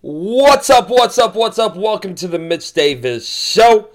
What's up, what's up, what's up? Welcome to the Mitch Davis Show.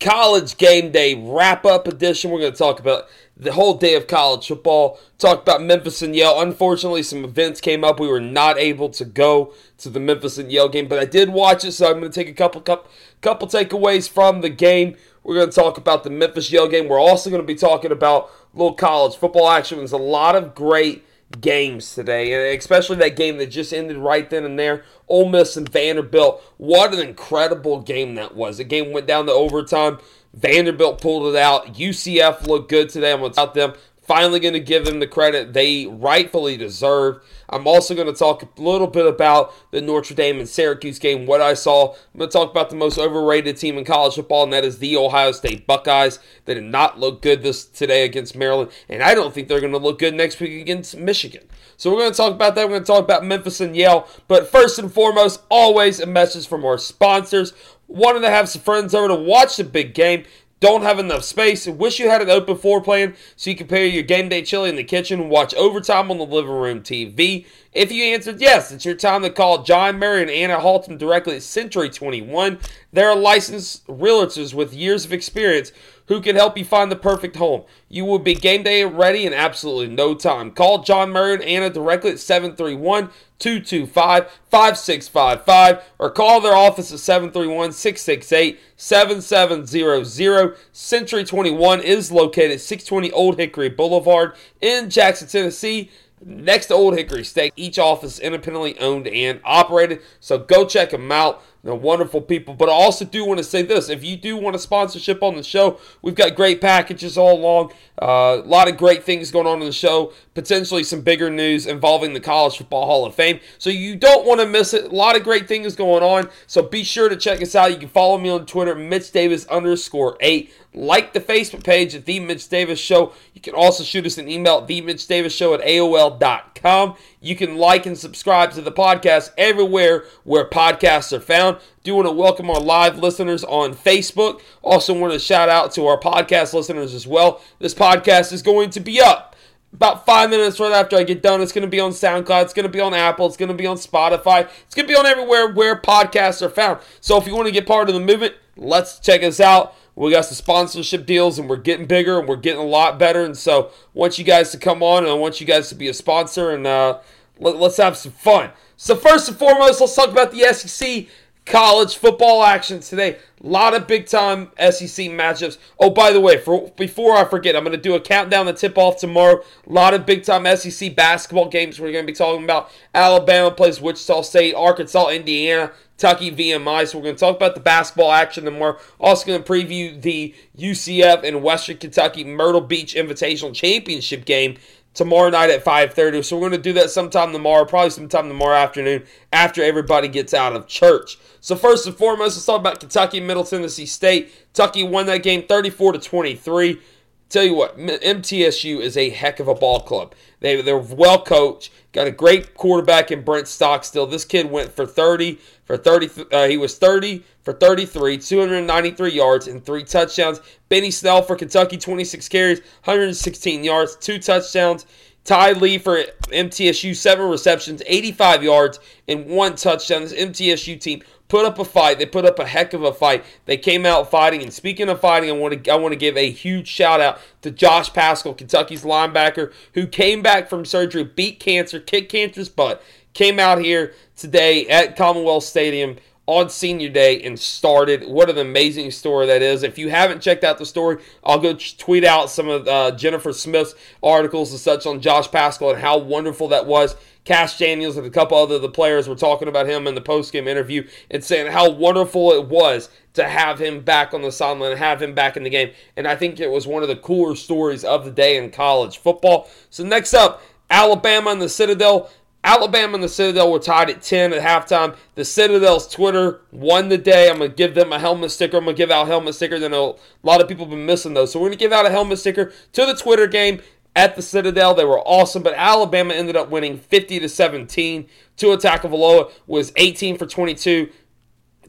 College game day wrap up edition. We're going to talk about the whole day of college football, talk about Memphis and Yale. Unfortunately, some events came up. We were not able to go to the Memphis and Yale game, but I did watch it, so I'm going to take a couple, couple, couple takeaways from the game. We're going to talk about the Memphis Yale game. We're also going to be talking about little college football action. There's a lot of great games today, especially that game that just ended right then and there. Ole Miss and Vanderbilt. What an incredible game that was. The game went down to overtime. Vanderbilt pulled it out. UCF looked good today. I'm going to tell them. Finally, going to give them the credit they rightfully deserve. I'm also going to talk a little bit about the Notre Dame and Syracuse game, what I saw. I'm going to talk about the most overrated team in college football, and that is the Ohio State Buckeyes. They did not look good this today against Maryland, and I don't think they're going to look good next week against Michigan. So we're going to talk about that. We're going to talk about Memphis and Yale. But first and foremost, always a message from our sponsors. Wanted to have some friends over to watch the big game don't have enough space, wish you had an open floor plan so you can prepare your game day chili in the kitchen and watch overtime on the living room TV. If you answered yes, it's your time to call John Murray and Anna Halton directly at Century 21. They're licensed realtors with years of experience who can help you find the perfect home. You will be game day ready in absolutely no time. Call John Murray and Anna directly at 731 225 5655 or call their office at 731 668 7700. Century 21 is located at 620 Old Hickory Boulevard in Jackson, Tennessee next to Old Hickory Steak. Each office independently owned and operated. So go check them out. They're wonderful people. But I also do want to say this if you do want a sponsorship on the show, we've got great packages all along. Uh, a lot of great things going on in the show. Potentially some bigger news involving the College Football Hall of Fame. So you don't want to miss it. A lot of great things going on. So be sure to check us out. You can follow me on Twitter, Mitch Davis underscore eight. Like the Facebook page at The Mitch Davis Show. You can also shoot us an email at The Mitch Davis Show at AOL.com. You can like and subscribe to the podcast everywhere where podcasts are found. Do want to welcome our live listeners on Facebook. Also want to shout out to our podcast listeners as well. This podcast is going to be up about five minutes right after I get done. It's going to be on SoundCloud. It's going to be on Apple. It's going to be on Spotify. It's going to be on everywhere where podcasts are found. So if you want to get part of the movement, let's check us out. We got some sponsorship deals and we're getting bigger and we're getting a lot better. And so I want you guys to come on and I want you guys to be a sponsor and uh, let, let's have some fun. So, first and foremost, let's talk about the SEC college football action today. A lot of big time SEC matchups. Oh, by the way, for, before I forget, I'm going to do a countdown to tip off tomorrow. A lot of big time SEC basketball games we're going to be talking about. Alabama plays Wichita State, Arkansas, Indiana, Kentucky VMI. So we're going to talk about the basketball action tomorrow. Also going to preview the UCF and Western Kentucky Myrtle Beach Invitational Championship game tomorrow night at 5.30 so we're going to do that sometime tomorrow probably sometime tomorrow afternoon after everybody gets out of church. So first and foremost let's talk about kentucky middle tennessee state. Kentucky won that game 34 to 23 tell you what mtsu is a heck of a ball club. They, they're well coached got a great quarterback in brent stockstill this kid went for 30 for 30 uh, he was 30 for 33 293 yards and three touchdowns. Benny snell for kentucky 26 carries 116 yards two touchdowns. Ty lee for mtsu seven receptions 85 yards and one touchdown. This mtsu team put up a fight they put up a heck of a fight they came out fighting and speaking of fighting i want to i want to give a huge shout out to josh paschal kentucky's linebacker who came back from surgery beat cancer kicked cancer's butt came out here today at Commonwealth Stadium on senior day and started. What an amazing story that is. If you haven't checked out the story, I'll go tweet out some of uh, Jennifer Smith's articles and such on Josh Paschal and how wonderful that was. Cash Daniels and a couple other the players were talking about him in the post-game interview and saying how wonderful it was to have him back on the sideline and have him back in the game. And I think it was one of the cooler stories of the day in college football. So next up, Alabama and the Citadel. Alabama and the Citadel were tied at 10 at halftime. The Citadel's Twitter won the day. I'm going to give them a helmet sticker. I'm going to give out helmet stickers. I know a lot of people have been missing those. So we're going to give out a helmet sticker to the Twitter game at the Citadel. They were awesome, but Alabama ended up winning 50 to 17. Tua Tagovailoa was 18 for 22,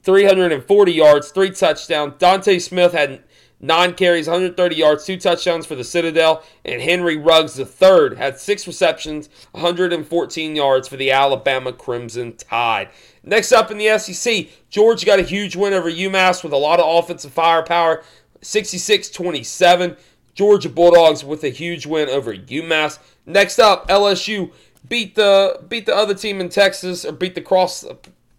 340 yards, three touchdowns. Dante Smith had nine carries, 130 yards, two touchdowns for the Citadel. And Henry Ruggs III had six receptions, 114 yards for the Alabama Crimson Tide. Next up in the SEC, Georgia got a huge win over UMass with a lot of offensive firepower, 66 27. Georgia Bulldogs with a huge win over UMass. Next up, LSU beat the beat the other team in Texas or beat the cross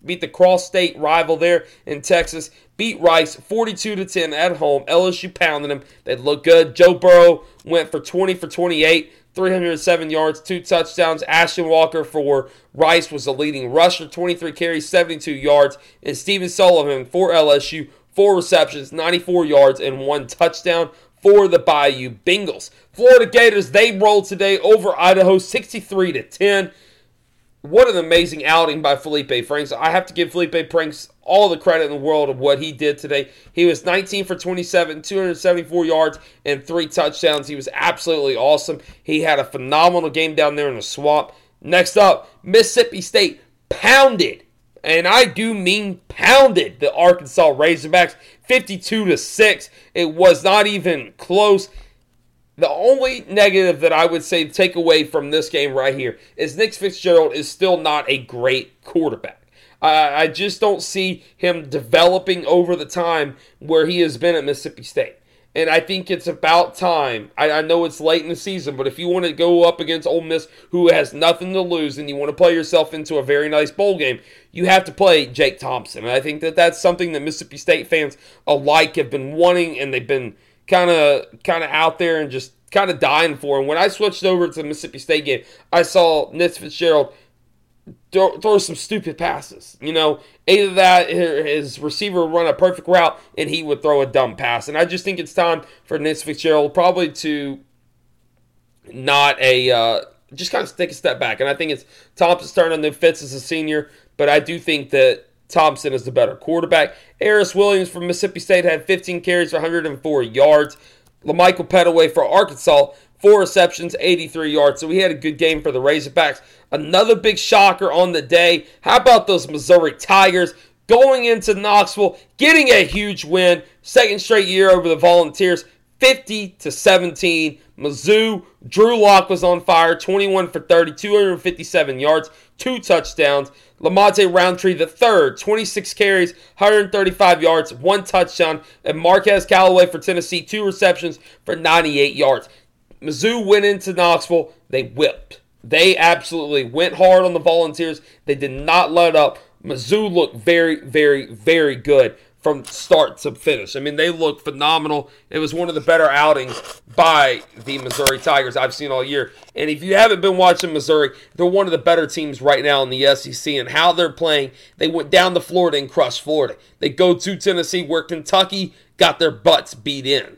beat the cross state rival there in Texas. Beat Rice 42 to 10 at home. LSU pounded them. They look good. Joe Burrow went for 20 for 28, 307 yards, two touchdowns. Aston Walker for Rice was the leading rusher, 23 carries, 72 yards. And Stephen Sullivan for LSU, four receptions, 94 yards, and one touchdown for the Bayou Bengals. Florida Gators, they rolled today over Idaho 63 to 10. What an amazing outing by Felipe Franks. I have to give Felipe Franks all the credit in the world of what he did today. He was 19 for 27, 274 yards, and three touchdowns. He was absolutely awesome. He had a phenomenal game down there in the swamp. Next up, Mississippi State pounded, and I do mean pounded, the Arkansas Razorbacks 52 to 6. It was not even close. The only negative that I would say take away from this game right here is Nick Fitzgerald is still not a great quarterback. I just don't see him developing over the time where he has been at Mississippi State. And I think it's about time. I, I, know it's late in the season, but if you want to go up against Ole Miss, who has nothing to lose, and you want to play yourself into a very nice bowl game, you have to play Jake Thompson. And I think that that's something that Mississippi State fans alike have been wanting, and they've been kind of kind of out there and just kind of dying for. And when I switched over to the Mississippi State game, I saw Nick Fitzgerald throw, some stupid passes. You know, either that his receiver would run a perfect route and he would throw a dumb pass. And I just think it's time for Nick Fitzgerald probably to not a uh, just kind of take a step back. And I think it's Thompson's starting on the Fitz as a senior, but I do think that Thompson is the better quarterback. Aeris Williams from Mississippi State had 15 carries for 104 yards. Lamichael Pettaway for Arkansas, four receptions, 83 yards. So we had a good game for the Razorbacks. Another big shocker on the day. How about those Missouri Tigers going into Knoxville, getting a huge win, second straight year over the Volunteers, 50 to 17. Mizzou, Drew Lock was on fire, 21 for 30, 257 yards, two touchdowns. Lamonte Rountree the third, 26 carries, 135 yards, one touchdown, and Marquez Callaway for Tennessee, two receptions for 98 yards. Mizzou went into Knoxville, they whipped. They absolutely went hard on the Volunteers. They did not let up. Mizzou looked very, very, very good from start to finish. I mean, they looked phenomenal. It was one of the better outings by the Missouri Tigers I've seen all year. And if you haven't been watching Missouri, they're one of the better teams right now in the SEC. And how they're playing, they went down to Florida and crushed Florida. They go to Tennessee, where Kentucky got their butts beat in.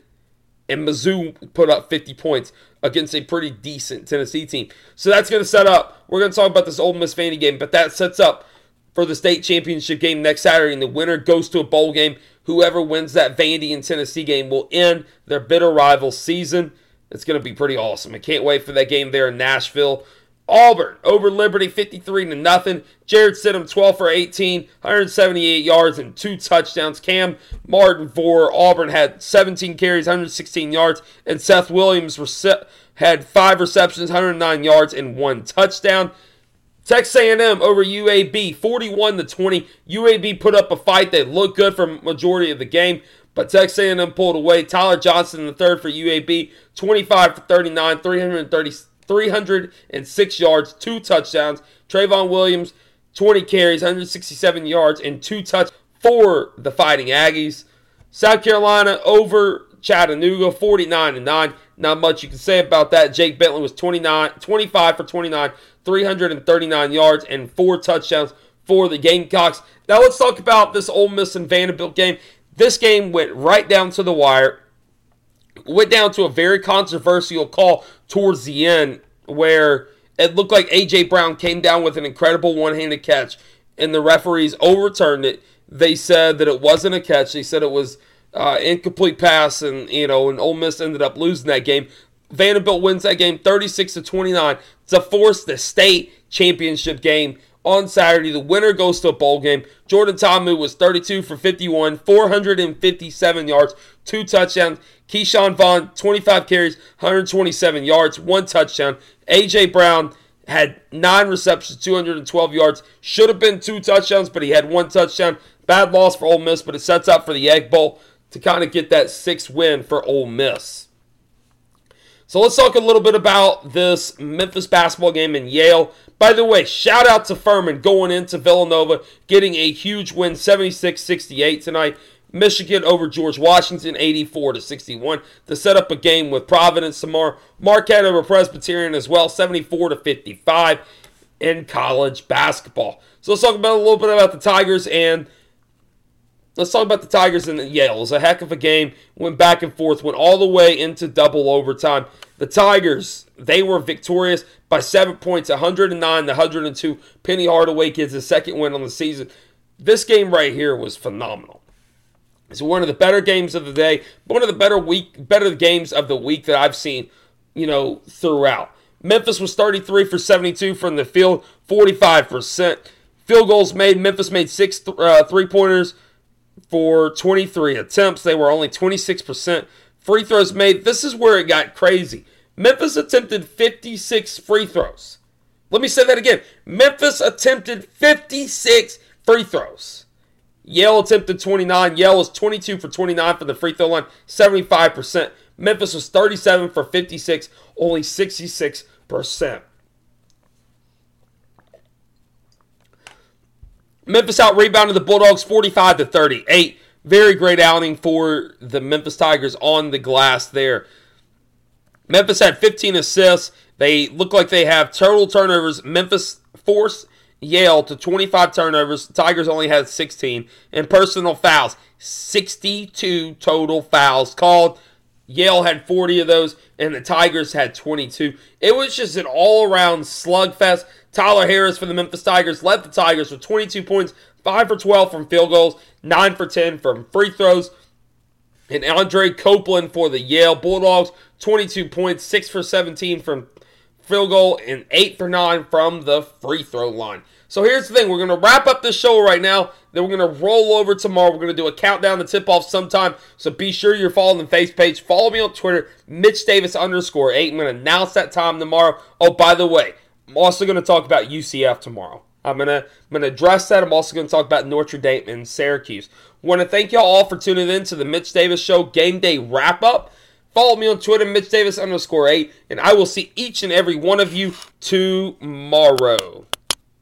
And Mizzou put up 50 points against a pretty decent Tennessee team. So that's going to set up. We're going to talk about this Ole Miss Vandy game, but that sets up for the state championship game next Saturday, and the winner goes to a bowl game. Whoever wins that Vandy and Tennessee game will end their bitter rival season. It's going to be pretty awesome. I can't wait for that game there in Nashville. Auburn over Liberty 53 to nothing. Jarrett Stidham 12 for 18, 178 yards and two touchdowns. Kam Martin for Auburn had 17 carries, 116 yards, and Seth Williams had five receptions, 109 yards and one touchdown. Texas A&M over UAB, 41 to 20. UAB put up a fight that looked good for majority of the game, but Texas A&M pulled away. Tyler Johnson, in the third for UAB, 25 for 39, 330, 306 yards, two touchdowns. Trayveon Williams, 20 carries, 167 yards, and two touchdowns for the Fighting Aggies. South Carolina over Chattanooga, 49 to 9. Not much you can say about that. Jake Bentley was 29, 25 for 29, 339 yards, and four touchdowns for the Gamecocks. Now let's talk about this Ole Miss and Vanderbilt game. This game went right down to the wire. Went down to a very controversial call towards the end where it looked like A.J. Brown came down with an incredible one handed catch, and the referees overturned it. They said that it wasn't a catch. They said it was uh, incomplete pass, and you know, and Ole Miss ended up losing that game. Vanderbilt wins that game 36 to 29 to force the state championship game on Saturday. The winner goes to a bowl game. Jordan Ta'amu was 32 for 51, 457 yards, two touchdowns. Ke'Shawn Vaughn, 25 carries, 127 yards, one touchdown. A.J. Brown had nine receptions, 212 yards. Should have been two touchdowns, but he had one touchdown. Bad loss for Ole Miss, but it sets up for the Egg Bowl to kind of get that sixth win for Ole Miss. So let's talk a little bit about this Memphis basketball game in Yale. By the way, shout out to Furman going into Villanova, getting a huge win 76 68 tonight. Michigan over George Washington 84 to 61 to set up a game with Providence tomorrow. Marquette over Presbyterian as well 74 to 55 in college basketball. So let's talk about a little bit about the Tigers and let's talk about the Tigers and the Yale. It was a heck of a game. Went back and forth, went all the way into double overtime. The Tigers, they were victorious by seven points, 109 to 102. Penny Hardaway gets his second win on the season. This game right here was phenomenal. It's one of the better games of the day, one of the better week, better games of the week that I've seen, you know, throughout. Memphis was 33 for 72 from the field, 45%. Field goals made. Memphis made six th- uh, three pointers for 23 attempts. They were only 26%. Free throws made. This is where it got crazy. Memphis attempted 56 free throws. Let me say that again. Memphis attempted 56 free throws. Yale attempted 29. Yale was 22 for 29 for the free throw line, 75%. Memphis was 37 for 56, only 66%. Memphis out rebounded the Bulldogs 45 to 38. Very great outing for the Memphis Tigers on the glass there. Memphis had 15 assists. They look like they have total turnovers. Memphis forced Yale to 25 turnovers. Tigers only had 16. And personal fouls, 62 total fouls called. Yale had 40 of those, and the Tigers had 22. It was just an all around slugfest. Tyler Harris for the Memphis Tigers led the Tigers with 22 points, 5 for 12 from field goals, 9 for 10 from free throws. And Andre Copeland for the Yale Bulldogs, 22 points, 6 for 17 from field goal, and 8 for 9 from the free throw line. So here's the thing we're going to wrap up the show right now. Then we're going to roll over tomorrow. We're going to do a countdown to tip off sometime. So be sure you're following the face page. Follow me on Twitter, Mitch Davis underscore 8. I'm going to announce that time tomorrow. Oh, by the way, I'm also going to talk about UCF tomorrow. I'm gonna I'm gonna address that. I'm also gonna talk about Notre Dame and Syracuse. Want to thank y'all all for tuning in to the Mitch Davis Show Game Day Wrap Up. Follow me on Twitter, Mitch Davis underscore eight, and I will see each and every one of you tomorrow.